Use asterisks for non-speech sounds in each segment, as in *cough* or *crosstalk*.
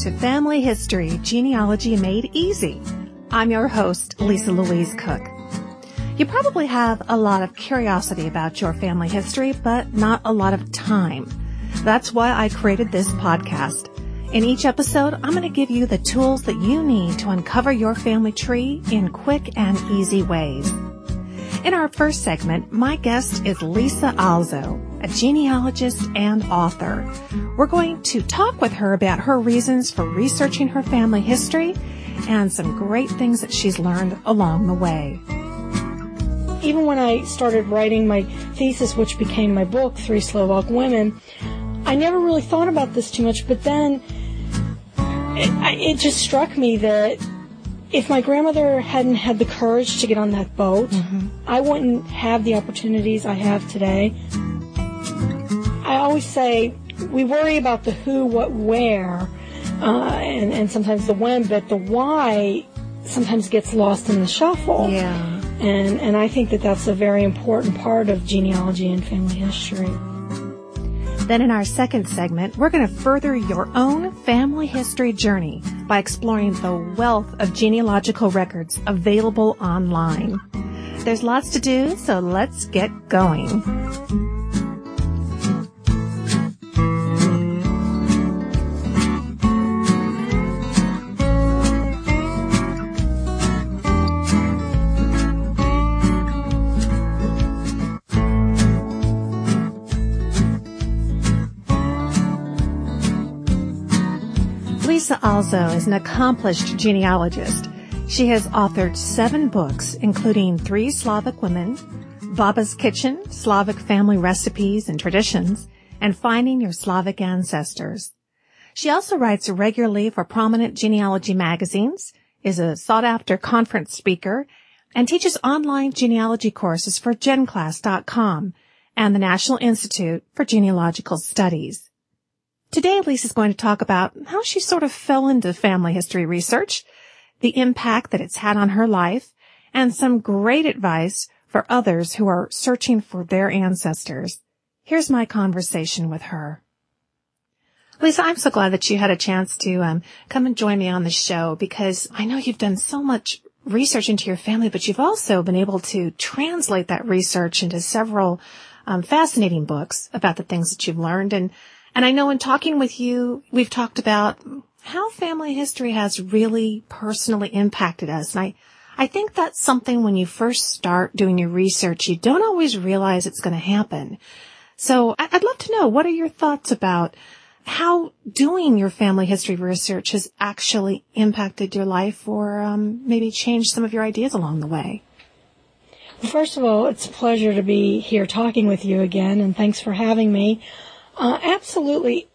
To Family History Genealogy Made Easy. I'm your host, Lisa Louise Cooke. You probably have a lot of curiosity about your family history, but not a lot of time. That's why I created this podcast. In each episode, I'm going to give you the tools that you need to uncover your family tree in quick and easy ways. In our first segment, my guest is Lisa Alzo, a genealogist and author. We're going to talk with her about her reasons for researching her family history and some great things that she's learned along the way. Even when I started writing my thesis, which became my book, Three Slovak Women, I never really thought about this too much, but then it, it just struck me that if my grandmother hadn't had the courage to get on that boat, mm-hmm. I wouldn't have the opportunities I have today. I always say we worry about the who, what, where, uh, and, and sometimes the when, but the why sometimes gets lost in the shuffle. Yeah. And, and I think that that's a very important part of genealogy and family history. Then in our second segment, we're going to further your own family history journey by exploring the wealth of genealogical records available online. There's lots to do, so let's get going. Lisa Alzo is an accomplished genealogist. She has authored seven books, including Three Slavic Women, Baba's Kitchen, Slavic Family Recipes and Traditions, and Finding Your Slavic Ancestors. She also writes regularly for prominent genealogy magazines, is a sought after conference speaker, and teaches online genealogy courses for GenClass.com and the National Institute for Genealogical Studies. Today, Lisa's going to talk about how she sort of fell into family history research, the impact that it's had on her life, and some great advice for others who are searching for their ancestors. Here's my conversation with her. Lisa, I'm so glad that you had a chance to um, come and join me on the show because I know you've done so much research into your family, but you've also been able to translate that research into several um, fascinating books about the things that you've learned. And and I know in talking with you, we've talked about how family history has really personally impacted us. And I, I think that's something when you first start doing your research, you don't always realize it's going to happen. So I'd love to know, what are your thoughts about how doing your family history research has actually impacted your life or um, maybe changed some of your ideas along the way? First of all, it's a pleasure to be here talking with you again, and thanks for having me. Uh, absolutely.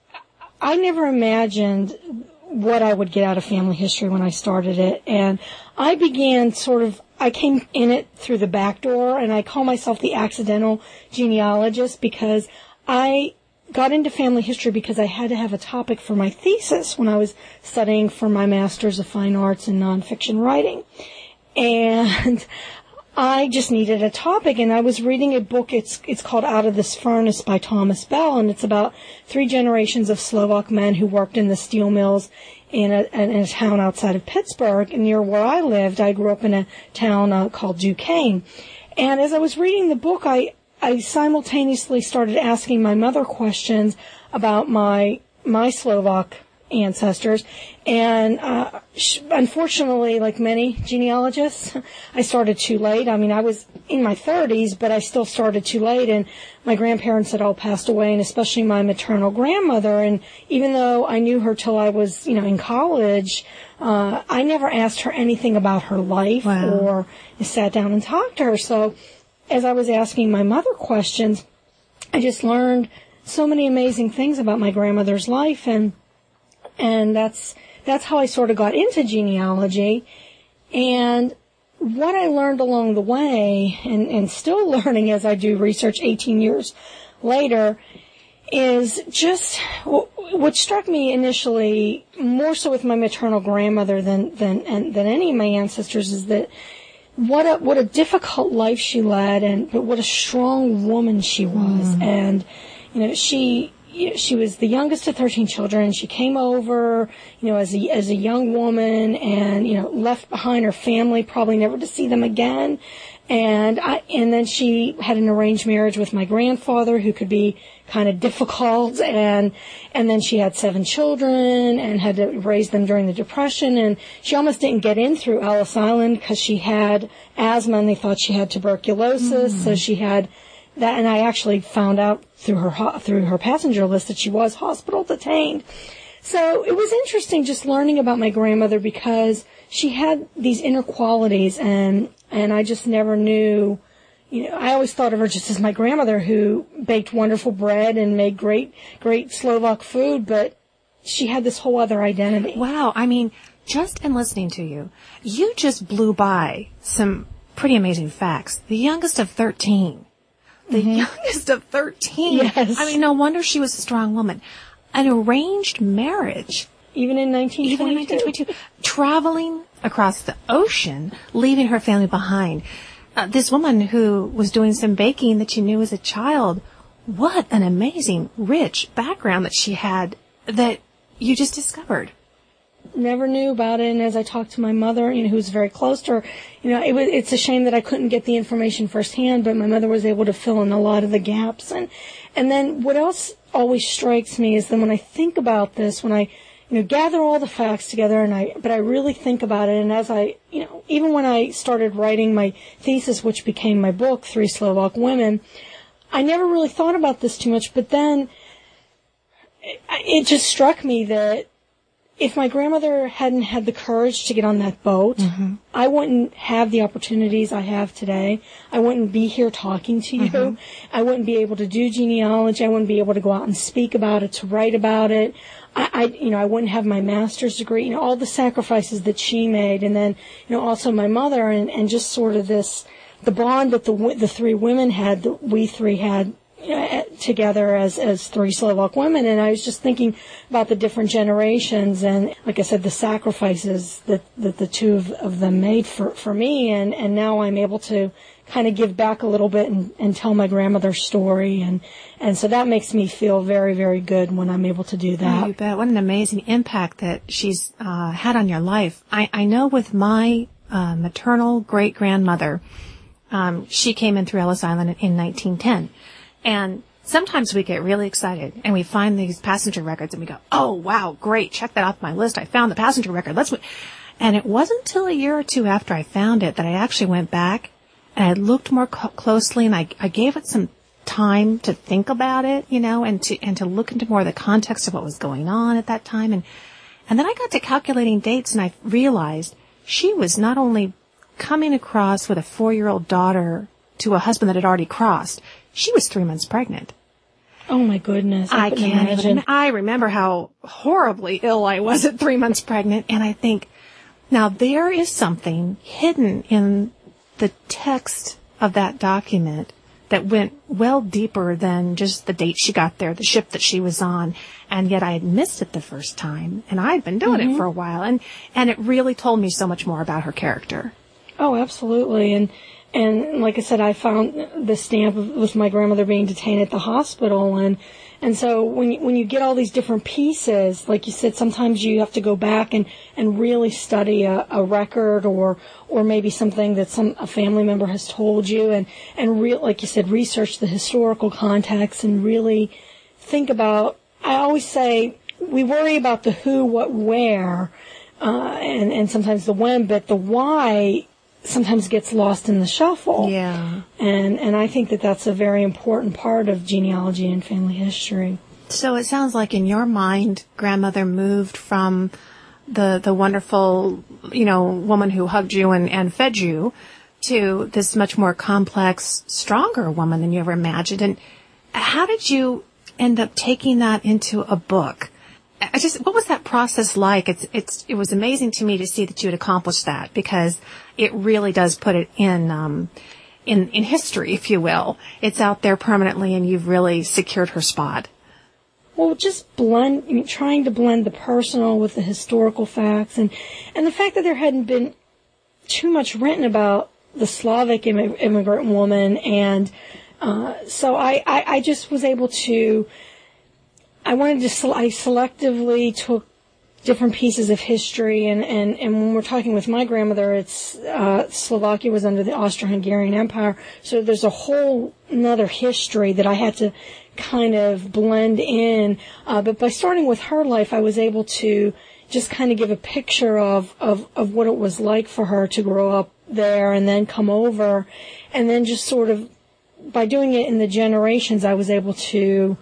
I never imagined what I would get out of family history when I started it. And I began sort of, I came in it through the back door and I call myself the accidental genealogist because I got into family history because I had to have a topic for my thesis when I was studying for my Master's of Fine Arts in Nonfiction Writing. And I just needed a topic, and I was reading a book. It's it's called Out of This Furnace by Thomas Bell, and it's about three generations of Slovak men who worked in the steel mills in a, in a town outside of Pittsburgh, near where I lived. I grew up in a town uh, called Duquesne, and as I was reading the book, I I simultaneously started asking my mother questions about my my Slovak ancestors. And uh, unfortunately, like many genealogists, I started too late. I mean, I was in my 30s, but I still started too late. And my grandparents had all passed away, and especially my maternal grandmother. And even though I knew her till I was, you know, in college, uh, I never asked her anything about her life wow. or sat down and talked to her. So as I was asking my mother questions, I just learned so many amazing things about my grandmother's life and and that's that's how I sort of got into genealogy. And what I learned along the way, and, and still *laughs* learning as I do research 18 years later, is just what struck me initially, more so with my maternal grandmother than than than any of my ancestors, is that what a what a difficult life she led, and but what a strong woman she was, mm. and you know she she was the youngest of 13 children. She came over, you know, as a, as a young woman and, you know, left behind her family, probably never to see them again. And I, and then she had an arranged marriage with my grandfather who could be kind of difficult and, and then she had seven children and had to raise them during the depression and she almost didn't get in through Ellis Island because she had asthma and they thought she had tuberculosis. Mm. So she had that, and I actually found out through her, through her passenger list that she was hospital detained. So it was interesting just learning about my grandmother because she had these inner qualities and and I just never knew you know I always thought of her just as my grandmother who baked wonderful bread and made great great Slovak food but she had this whole other identity. Wow, I mean just in listening to you, you just blew by some pretty amazing facts. The youngest of 13. The mm-hmm. youngest of 13. Yes. I mean, no wonder she was a strong woman. An arranged marriage even in 1922. Even in 1922. Traveling across the ocean, leaving her family behind. Uh, this woman who was doing some baking that she knew as a child, what an amazing, rich background that she had that you just discovered. Never knew about it, and as I talked to my mother, you know, who was very close to her, you know, it was, it's a shame that I couldn't get the information firsthand, but my mother was able to fill in a lot of the gaps. And, and then what else always strikes me is that when I think about this, when I you know, gather all the facts together and I, but I really think about it. And as I, you know, even when I started writing my thesis, which became my book, Three Slovak Women, I never really thought about this too much, but then it just struck me that if my grandmother hadn't had the courage to get on that boat, mm-hmm. I wouldn't have the opportunities I have today. I wouldn't be here talking to you. Mm-hmm. I wouldn't be able to do genealogy. I wouldn't be able to go out and speak about it, to write about it. I, I, you know, I wouldn't have my master's degree, you know, all the sacrifices that she made. And then, you know, also my mother and, and just sort of this, the bond that the, the three women had, that we three had you know, together as, as three Slovak women. And I was just thinking about the different generations and, like I said, the sacrifices that, that the two of, of them made for, for me. And, and now I'm able to kind of give back a little bit and, and tell my grandmother's story. And, and so that makes me feel very, very good when I'm able to do that. Oh, you bet. What an amazing impact that she's uh, had on your life. I, I know with my uh, maternal great grandmother, um, she came in through Ellis Island in 1910. And sometimes we get really excited and we find these passenger records and we go, oh wow, great, check that off my list. I found the passenger record. Let's. And it wasn't until a year or two after I found it that I actually went back and I looked more co- closely and I, I gave it some time to think about it, you know, and to, and to look into more of the context of what was going on at that time. And, and then I got to calculating dates and I realized she was not only coming across with a four year old daughter to a husband that had already crossed, she was three months pregnant. Oh my goodness. I, I can't imagine. Even, I remember how horribly ill I was at three months pregnant and I think, now there is something hidden in the text of that document that went well deeper than just the date she got there, the ship that she was on, and yet I had missed it the first time, and I had been doing mm-hmm. it for a while, and and it really told me so much more about her character. Oh, absolutely, and and like I said, I found the stamp with my grandmother being detained at the hospital, and and so when you, when you get all these different pieces, like you said, sometimes you have to go back and, and really study a, a record or or maybe something that some a family member has told you, and and real like you said, research the historical context and really think about. I always say we worry about the who, what, where, uh, and and sometimes the when, but the why sometimes gets lost in the shuffle. Yeah. And and I think that that's a very important part of genealogy and family history. So it sounds like in your mind, grandmother moved from the the wonderful, you know, woman who hugged you and, and fed you to this much more complex, stronger woman than you ever imagined. And how did you end up taking that into a book? I just, what was that process like? It's, it's, it was amazing to me to see that you had accomplished that because it really does put it in, um, in, in history, if you will. It's out there permanently and you've really secured her spot. Well, just blend, I mean, trying to blend the personal with the historical facts and, and the fact that there hadn't been too much written about the Slavic immigrant woman and, uh, so I, I, I just was able to I wanted to, I selectively took different pieces of history and, and, and when we're talking with my grandmother, it's, uh, Slovakia was under the Austro-Hungarian Empire. So there's a whole another history that I had to kind of blend in. Uh, but by starting with her life, I was able to just kind of give a picture of, of, of what it was like for her to grow up there and then come over and then just sort of by doing it in the generations, I was able to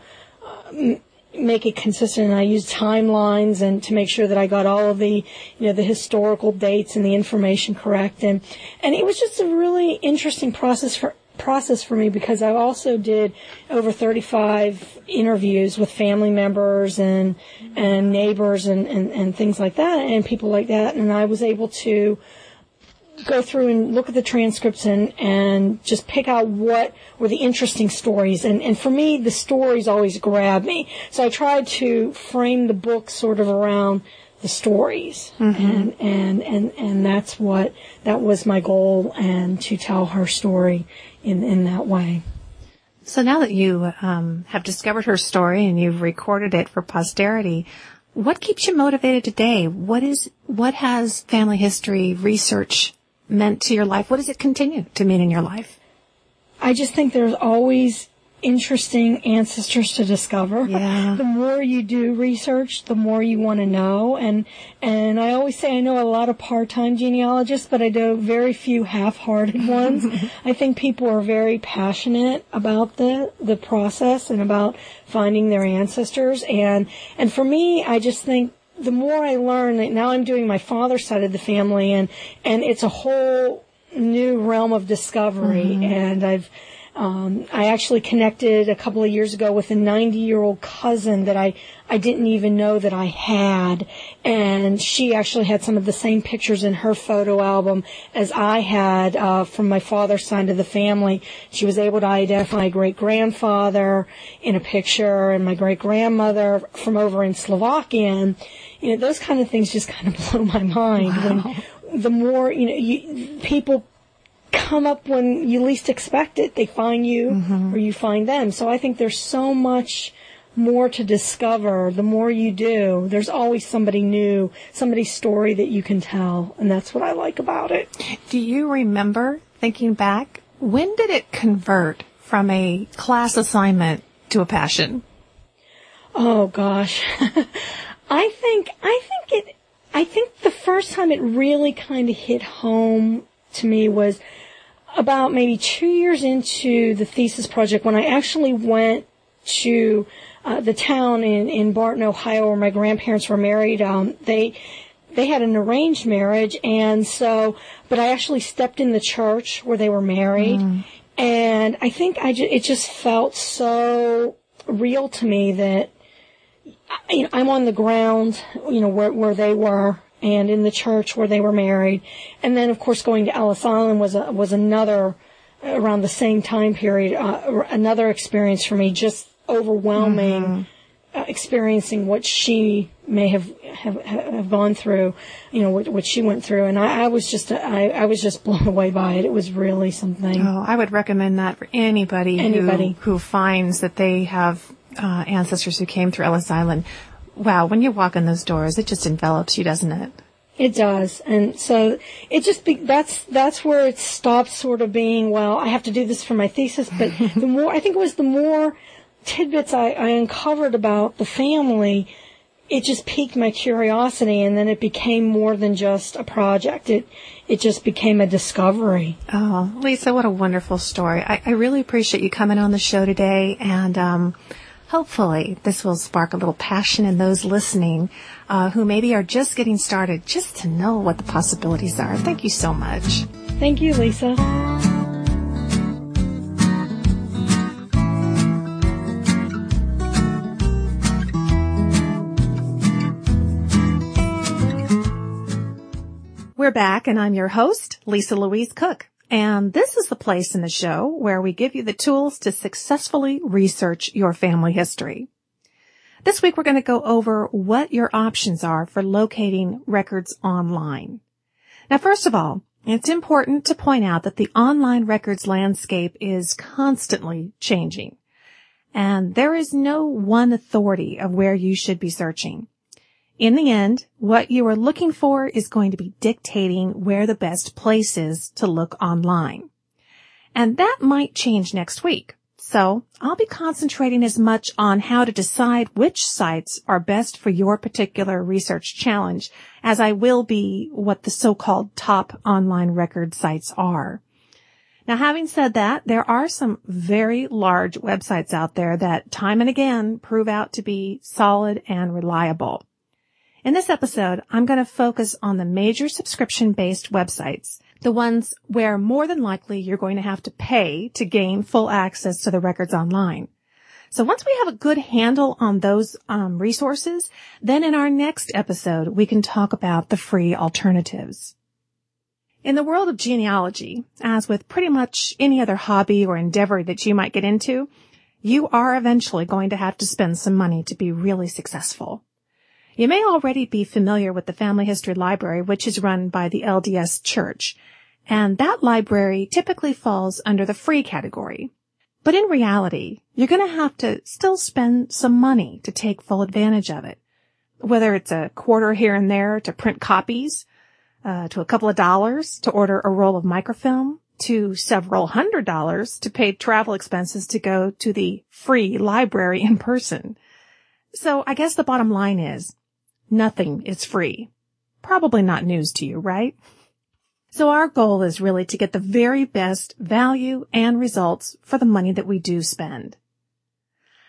uh, make it consistent. And I used timelines and to make sure that I got all of the, you know, the historical dates and the information correct. And and it was just a really interesting process for process for me because I also did over 35 interviews with family members and and neighbors and, and, and things like that and people like that and I was able to go through and look at the transcripts and, and just pick out what were the interesting stories. And, and for me, the stories always grab me. So I tried to frame the book sort of around the stories. Mm-hmm. And, and, and, and that's what, that was my goal and to tell her story in, in that way. So now that you um, have discovered her story and you've recorded it for posterity, what keeps you motivated today? What is what has family history research meant to your life? What does it continue to mean in your life? I just think there's always interesting ancestors to discover. Yeah. *laughs* The more you do research, the more you want to know. And, and I always say I know a lot of part-time genealogists, but I know very few half-hearted *laughs* ones. I think people are very passionate about the, the process and about finding their ancestors. And, and for me, I just think the more I learn, now I'm doing my father's side of the family, and and it's a whole new realm of discovery. Mm-hmm. And I've um, I actually connected a couple of years ago with a 90 year old cousin that I, I didn't even know that I had. And she actually had some of the same pictures in her photo album as I had, uh, from my father's side of the family. She was able to identify my great grandfather in a picture and my great grandmother from over in Slovakia. And, you know, those kind of things just kind of *laughs* blow my mind. Wow. When the more, you know, you, people come up when you least expect it. They find you mm-hmm. or you find them. So I think there's so much more to discover. The more you do, there's always somebody new, somebody's story that you can tell. And that's what I like about it. Do you remember thinking back? When did it convert from a class assignment to a passion? Oh gosh. *laughs* I think, I think it, I think the first time it really kind of hit home to me was about maybe two years into the thesis project when I actually went to uh, the town in, in Barton, Ohio, where my grandparents were married. Um, they they had an arranged marriage, and so, but I actually stepped in the church where they were married, mm. and I think I ju- it just felt so real to me that you know I'm on the ground, you know where where they were, and in the church where they were married. And then, of course, going to Ellis Island was a, was another around the same time period, uh, another experience for me, just overwhelming. Mm-hmm. Uh, experiencing what she may have, have have gone through, you know what, what she went through, and I, I was just I, I was just *laughs* blown away by it. It was really something. Oh, I would recommend that for anybody, anybody who, who finds that they have uh, ancestors who came through Ellis Island wow, when you walk in those doors, it just envelops you, doesn't it? It does, and so it just be, that's that's where it stops sort of being well. I have to do this for my thesis, but *laughs* the more I think it was the more tidbits I, I uncovered about the family, it just piqued my curiosity, and then it became more than just a project. It it just became a discovery. Oh, Lisa, what a wonderful story! I, I really appreciate you coming on the show today, and um, Hopefully, this will spark a little passion in those listening uh, who maybe are just getting started, just to know what the possibilities are. Thank you so much. Thank you, Lisa. We're back, and I'm your host, Lisa Louise Cooke. And this is the place in the show where we give you the tools to successfully research your family history. This week we're going to go over what your options are for locating records online. Now, first of all, it's important to point out that the online records landscape is constantly changing. and there is no one authority of where you should be searching. In the end, what you are looking for is going to be dictating where the best place is to look online. And that might change next week. So I'll be concentrating as much on how to decide which sites are best for your particular research challenge as I will be what the so-called top online record sites are. Now, having said that, there are some very large websites out there that time and again prove out to be solid and reliable. In this episode, I'm going to focus on the major subscription-based websites, the ones where more than likely you're going to have to pay to gain full access to the records online. So once we have a good handle on those um, resources, then in our next episode, we can talk about the free alternatives. In the world of genealogy, as with pretty much any other hobby or endeavor that you might get into, you are eventually going to have to spend some money to be really successful. You may already be familiar with the Family History Library, which is run by the LDS Church, and that library typically falls under the free category. But in reality, you're going to have to still spend some money to take full advantage of it. Whether it's a quarter here and there to print copies, uh, to a couple of dollars to order a roll of microfilm, to several hundred dollars to pay travel expenses to go to the free library in person. So I guess the bottom line is nothing is free. Probably not news to you, right? So our goal is really to get the very best value and results for the money that we do spend.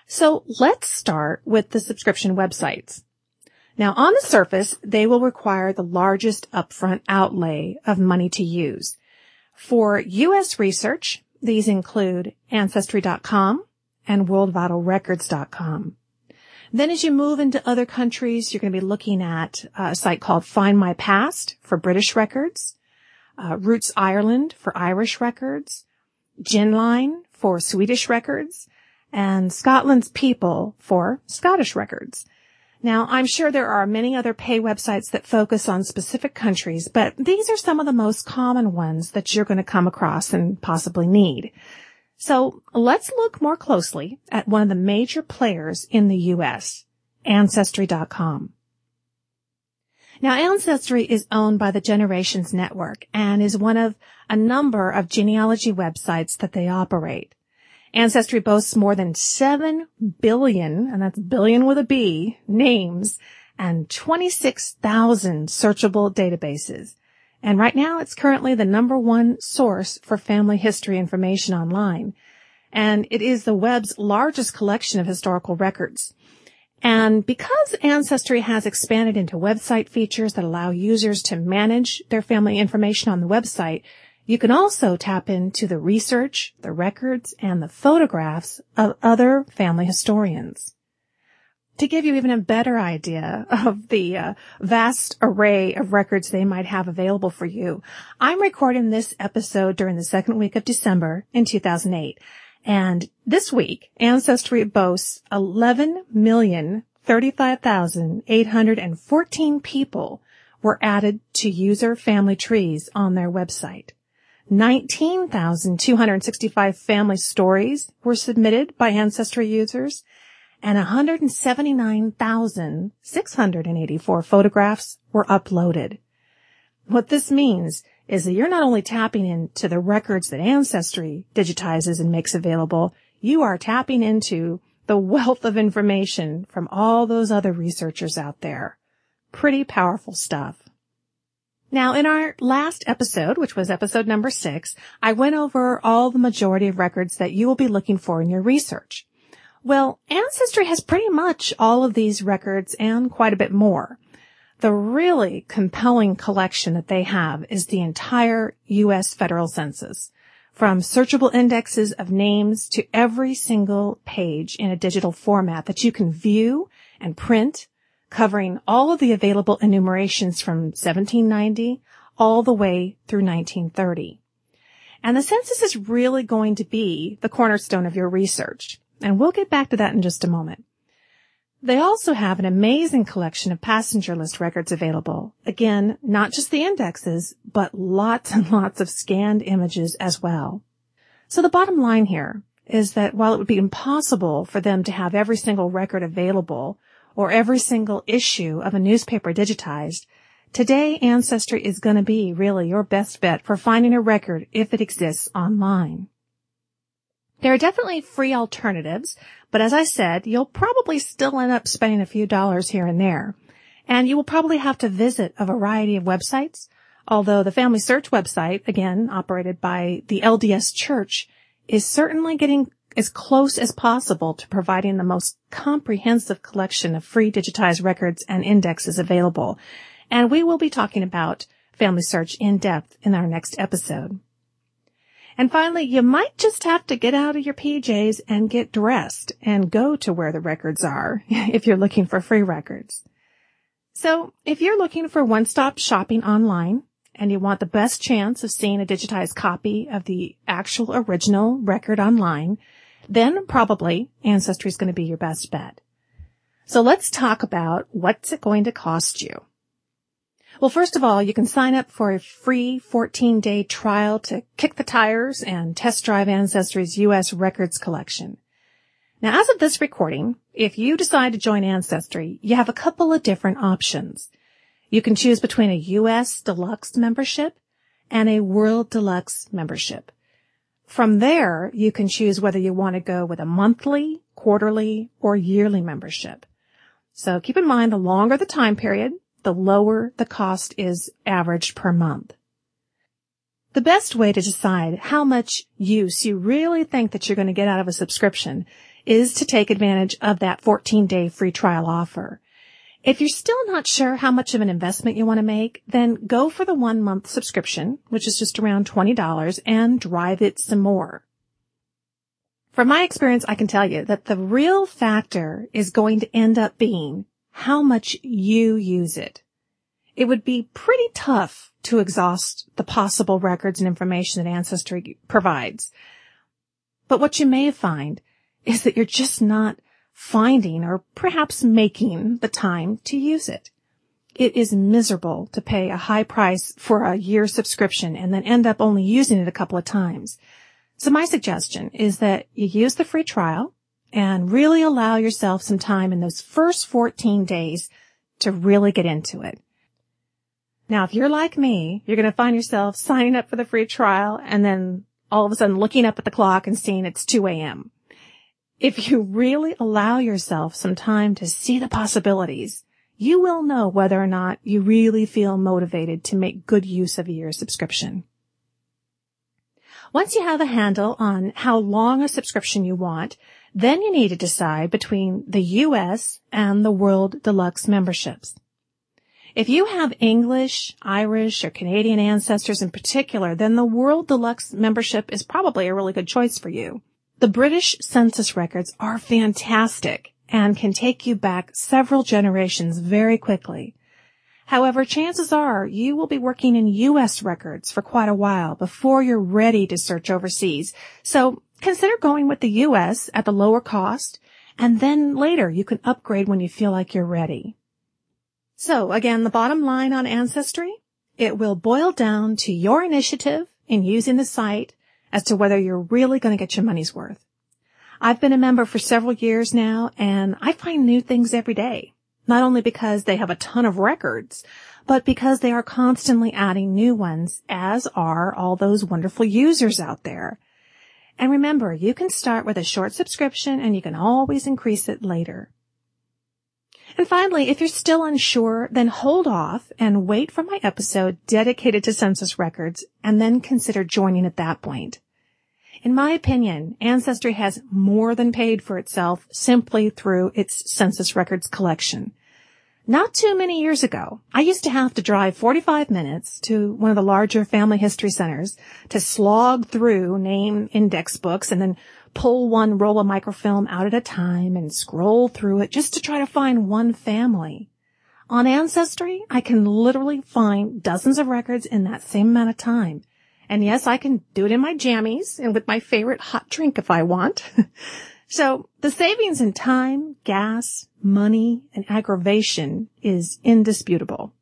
So let's start with the subscription websites. Now on the surface, they will require the largest upfront outlay of money to use. For U.S. research, these include Ancestry.com and WorldVitalRecords.com. Then as you move into other countries, you're going to be looking at a site called Find My Past for British records, uh, Roots Ireland for Irish records, Genline for Swedish records, and Scotland's People for Scottish records. Now, I'm sure there are many other pay websites that focus on specific countries, but these are some of the most common ones that you're going to come across and possibly need. So let's look more closely at one of the major players in the U.S., Ancestry.com. Now, Ancestry is owned by the Generations Network and is one of a number of genealogy websites that they operate. Ancestry boasts more than 7 billion, and that's billion with a B, names and 26,000 searchable databases. And right now it's currently the number one source for family history information online. And it is the web's largest collection of historical records. And because Ancestry has expanded into website features that allow users to manage their family information on the website, you can also tap into the research, the records, and the photographs of other family historians. To give you even a better idea of the uh, vast array of records they might have available for you, I'm recording this episode during the second week of December in 2008. And this week, Ancestry boasts 11,035,814 people were added to user family trees on their website. 19,265 family stories were submitted by Ancestry users and 179,684 photographs were uploaded. What this means is that you're not only tapping into the records that Ancestry digitizes and makes available, you are tapping into the wealth of information from all those other researchers out there. Pretty powerful stuff. Now, in our last episode, which was episode number six, I went over all the majority of records that you will be looking for in your research. Well, Ancestry has pretty much all of these records and quite a bit more. The really compelling collection that they have is the entire U.S. federal census, from searchable indexes of names to every single page in a digital format that you can view and print covering all of the available enumerations from 1790 all the way through 1930. And the census is really going to be the cornerstone of your research. And we'll get back to that in just a moment. They also have an amazing collection of passenger list records available. Again, not just the indexes, but lots and lots of scanned images as well. So the bottom line here is that while it would be impossible for them to have every single record available or every single issue of a newspaper digitized, today Ancestry is going to be really your best bet for finding a record if it exists online. There are definitely free alternatives, but as I said, you'll probably still end up spending a few dollars here and there. And you will probably have to visit a variety of websites, although the Family Search website, again, operated by the LDS Church, is certainly getting as close as possible to providing the most comprehensive collection of free digitized records and indexes available. And we will be talking about Family Search in depth in our next episode. And finally, you might just have to get out of your PJs and get dressed and go to where the records are *laughs* if you're looking for free records. So if you're looking for one-stop shopping online, and you want the best chance of seeing a digitized copy of the actual original record online, then probably Ancestry is going to be your best bet. So let's talk about what's it going to cost you. Well, first of all, you can sign up for a free 14 day trial to kick the tires and test drive Ancestry's U.S. records collection. Now, as of this recording, if you decide to join Ancestry, you have a couple of different options. You can choose between a US Deluxe membership and a World Deluxe membership. From there, you can choose whether you want to go with a monthly, quarterly, or yearly membership. So keep in mind the longer the time period, the lower the cost is averaged per month. The best way to decide how much use you really think that you're going to get out of a subscription is to take advantage of that 14 day free trial offer. If you're still not sure how much of an investment you want to make, then go for the one month subscription, which is just around $20 and drive it some more. From my experience, I can tell you that the real factor is going to end up being how much you use it. It would be pretty tough to exhaust the possible records and information that Ancestry provides. But what you may find is that you're just not finding or perhaps making the time to use it. It is miserable to pay a high price for a year subscription and then end up only using it a couple of times. So my suggestion is that you use the free trial and really allow yourself some time in those first 14 days to really get into it. Now, if you're like me, you're going to find yourself signing up for the free trial and then all of a sudden looking up at the clock and seeing it's 2 a.m. If you really allow yourself some time to see the possibilities, you will know whether or not you really feel motivated to make good use of your subscription. Once you have a handle on how long a subscription you want, then you need to decide between the US and the World Deluxe memberships. If you have English, Irish, or Canadian ancestors in particular, then the World Deluxe membership is probably a really good choice for you. The British census records are fantastic and can take you back several generations very quickly. However, chances are you will be working in U.S. records for quite a while before you're ready to search overseas. So consider going with the U.S. at the lower cost and then later you can upgrade when you feel like you're ready. So again, the bottom line on Ancestry, it will boil down to your initiative in using the site as to whether you're really going to get your money's worth. I've been a member for several years now and I find new things every day, not only because they have a ton of records, but because they are constantly adding new ones, as are all those wonderful users out there. And remember, you can start with a short subscription and you can always increase it later. And finally, if you're still unsure, then hold off and wait for my episode dedicated to census records and then consider joining at that point. In my opinion, Ancestry has more than paid for itself simply through its census records collection. Not too many years ago, I used to have to drive 45 minutes to one of the larger family history centers to slog through name index books and then pull one roll of microfilm out at a time and scroll through it just to try to find one family. On Ancestry, I can literally find dozens of records in that same amount of time. And yes, I can do it in my jammies and with my favorite hot drink if I want. *laughs* so the savings in time, gas, money, and aggravation is indisputable.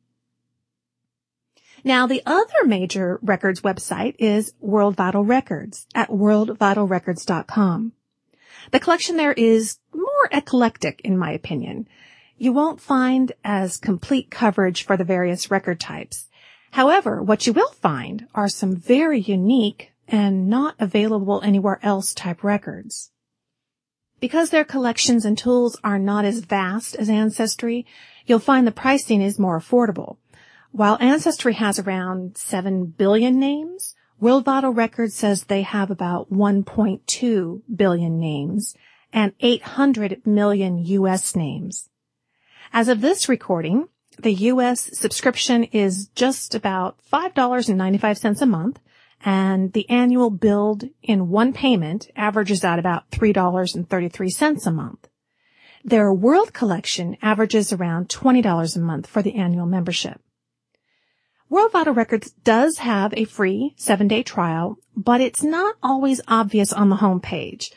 Now, the other major records website is World Vital Records at worldvitalrecords.com. The collection there is more eclectic, in my opinion. You won't find as complete coverage for the various record types. However, what you will find are some very unique and not available anywhere else type records. Because their collections and tools are not as vast as Ancestry, you'll find the pricing is more affordable. While Ancestry has around 7 billion names, World Vital Records says they have about 1.2 billion names and 800 million U.S. names. As of this recording, the U.S. subscription is just about $5.95 a month, and the annual billed in one payment averages out about $3.33 a month. Their world collection averages around $20 a month for the annual membership. World Vital Records does have a free seven day trial, but it's not always obvious on the homepage.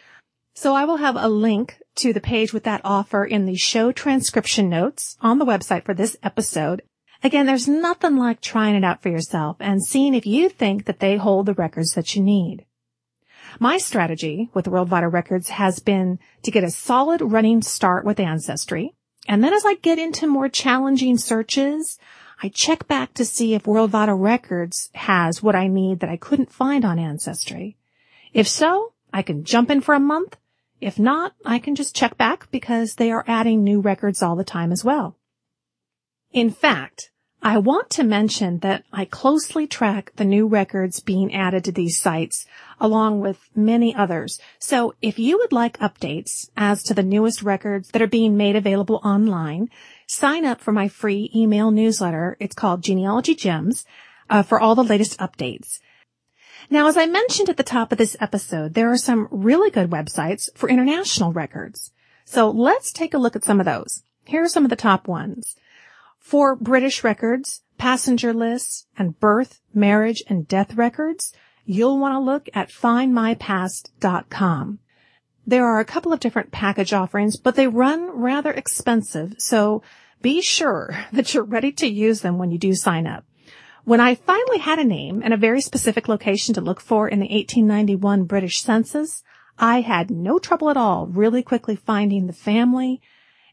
So I will have a link to the page with that offer in the show transcription notes on the website for this episode. Again, there's nothing like trying it out for yourself and seeing if you think that they hold the records that you need. My strategy with World Vital Records has been to get a solid running start with Ancestry. And then as I get into more challenging searches, I check back to see if World Vital Records has what I need that I couldn't find on Ancestry. If so, I can jump in for a month. If not, I can just check back because they are adding new records all the time as well. In fact, I want to mention that I closely track the new records being added to these sites along with many others. So if you would like updates as to the newest records that are being made available online, sign up for my free email newsletter. It's called Genealogy Gems uh, for all the latest updates. Now, as I mentioned at the top of this episode, there are some really good websites for international records. So let's take a look at some of those. Here are some of the top ones. For British records, passenger lists, and birth, marriage, and death records, you'll want to look at findmypast.com. There are a couple of different package offerings, but they run rather expensive, so be sure *laughs* that you're ready to use them when you do sign up. When I finally had a name and a very specific location to look for in the 1891 British Census, I had no trouble at all really quickly finding the family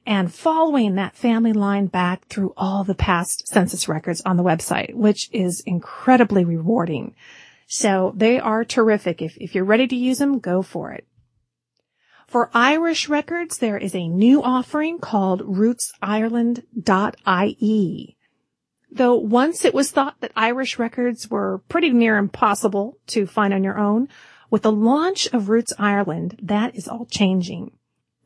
and following that family line back through all the past census records on the website, which is incredibly rewarding. So they are terrific. If, if you're ready to use them, go for it. For Irish records, there is a new offering called rootsireland.ie. Though once it was thought that Irish records were pretty near impossible to find on your own, with the launch of Roots Ireland, that is all changing.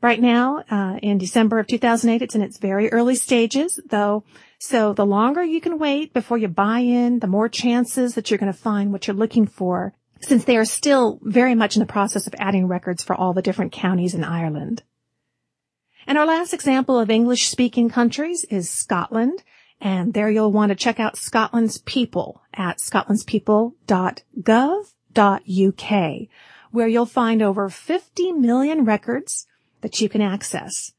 Right now, uh, in December of 2008, it's in its very early stages, though. So the longer you can wait before you buy in, the more chances that you're going to find what you're looking for since they are still very much in the process of adding records for all the different counties in Ireland. And our last example of English speaking countries is Scotland. And there you'll want to check out Scotland's people at scotlandspeople.gov.uk, where you'll find over 50 million records that you can access.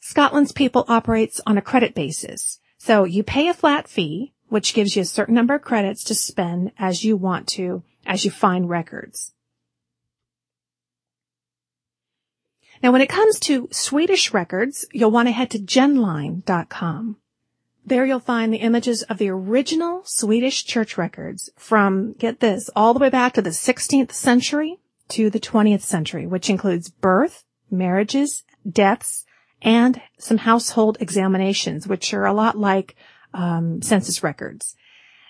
Scotland's people operates on a credit basis. So you pay a flat fee, which gives you a certain number of credits to spend as you want to as you find records. Now, when it comes to Swedish records, you'll want to head to genline.com. There you'll find the images of the original Swedish church records from, get this, all the way back to the 16th century to the 20th century, which includes birth, marriages, deaths, and some household examinations, which are a lot like um, census records.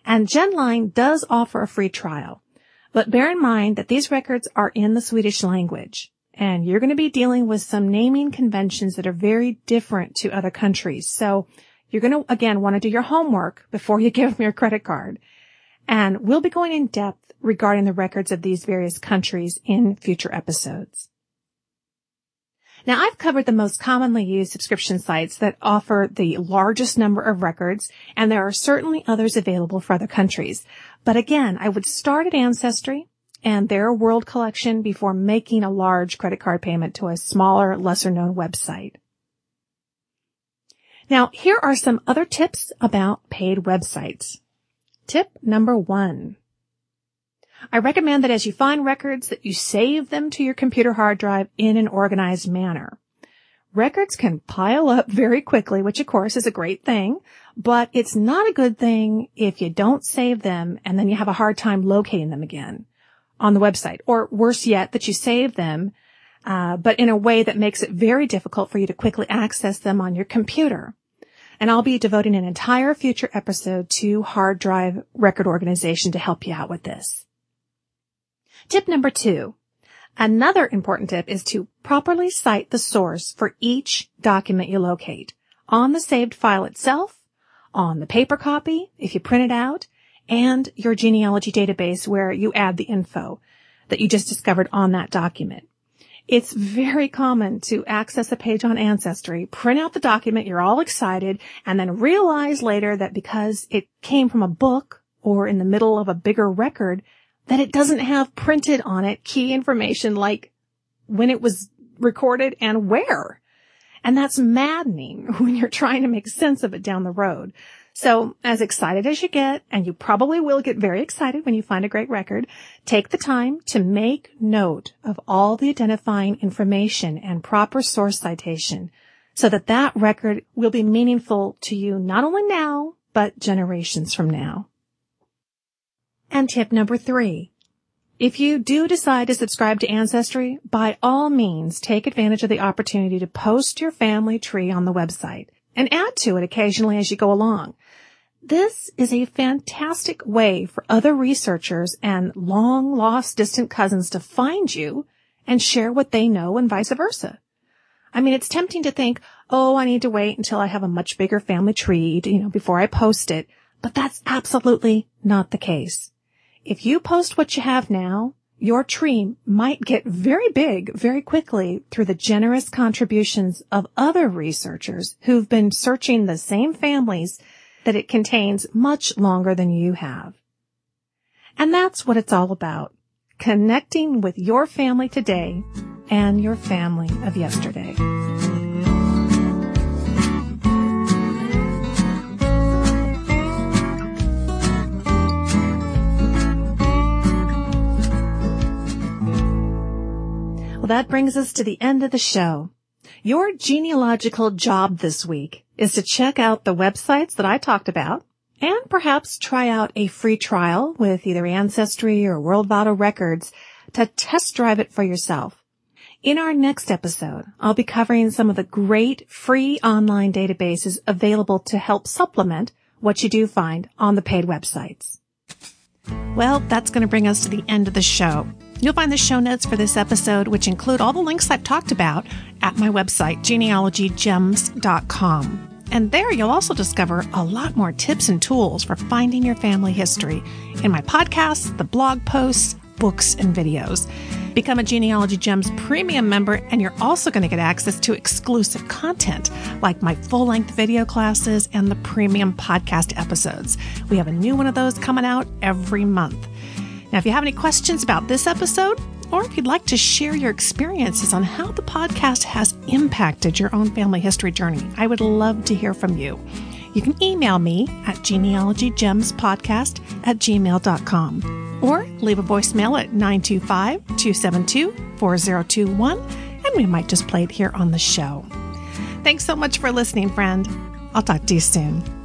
And GenLine does offer a free trial. But bear in mind that these records are in the Swedish language and you're going to be dealing with some naming conventions that are very different to other countries. So you're going to, again, want to do your homework before you *laughs* give them your credit card. And we'll be going in depth regarding the records of these various countries in future episodes. Now I've covered the most commonly used subscription sites that offer the largest number of records, and there are certainly others available for other countries. But again, I would start at Ancestry and their world collection before making a large credit card payment to a smaller, lesser known website. Now, here are some other tips about paid websites. Tip number one. I recommend that as you find records that you save them to your computer hard drive in an organized manner. Records can pile up very quickly, which of course is a great thing, but it's not a good thing if you don't save them and then you have a hard time locating them again on the website. Or worse yet, that you save them, uh, but in a way that makes it very difficult for you to quickly access them on your computer. And I'll be devoting an entire future episode to hard drive record organization to help you out with this. Tip number two. Another important tip is to properly cite the source for each document you locate on the saved file itself, on the paper copy, if you print it out, and your genealogy database where you add the info that you just discovered on that document. It's very common to access a page on Ancestry, print out the document, you're all excited, and then realize later that because it came from a book or in the middle of a bigger record, that it doesn't have printed on it key information like when it was recorded and where. And that's maddening *laughs* when you're trying to make sense of it down the road. So as excited as you get, and you probably will get very excited when you find a great record, take the time to make note of all the identifying information and proper source citation so that that record will be meaningful to you not only now, but generations from now. And tip number three. If you do decide to subscribe to Ancestry, by all means take advantage of the opportunity to post your family tree on the website and add to it occasionally as you go along. This is a fantastic way for other researchers and long lost distant cousins to find you and share what they know and vice versa. I mean, it's tempting to think, oh, I need to wait until I have a much bigger family tree, you know, before I post it. But that's absolutely not the case. If you post what you have now, your tree might get very big very quickly through the generous contributions of other researchers who've been searching the same families that it contains much longer than you have. And that's what it's all about. Connecting with your family today and your family of yesterday. Well, that brings us to the end of the show. Your genealogical job this week is to check out the websites that I talked about and perhaps try out a free trial with either Ancestry or World Vital Records to test drive it for yourself. In our next episode, I'll be covering some of the great free online databases available to help supplement what you do find on the paid websites. Well, that's going to bring us to the end of the show. You'll find the show notes for this episode, which include all the links I've talked about, at my website, genealogygems.com. And there you'll also discover a lot more tips and tools for finding your family history in my podcasts, the blog posts, books, and videos. Become a Genealogy Gems premium member, and you're also going to get access to exclusive content like my full length video classes and the premium podcast episodes. We have a new one of those coming out every month. Now, if you have any questions about this episode, or if you'd like to share your experiences on how the podcast has impacted your own family history journey, I would love to hear from you. You can email me at genealogygemspodcast at gmail.com or leave a voicemail at 925 272 4021 and we might just play it here on the show. Thanks so much for listening, friend. I'll talk to you soon.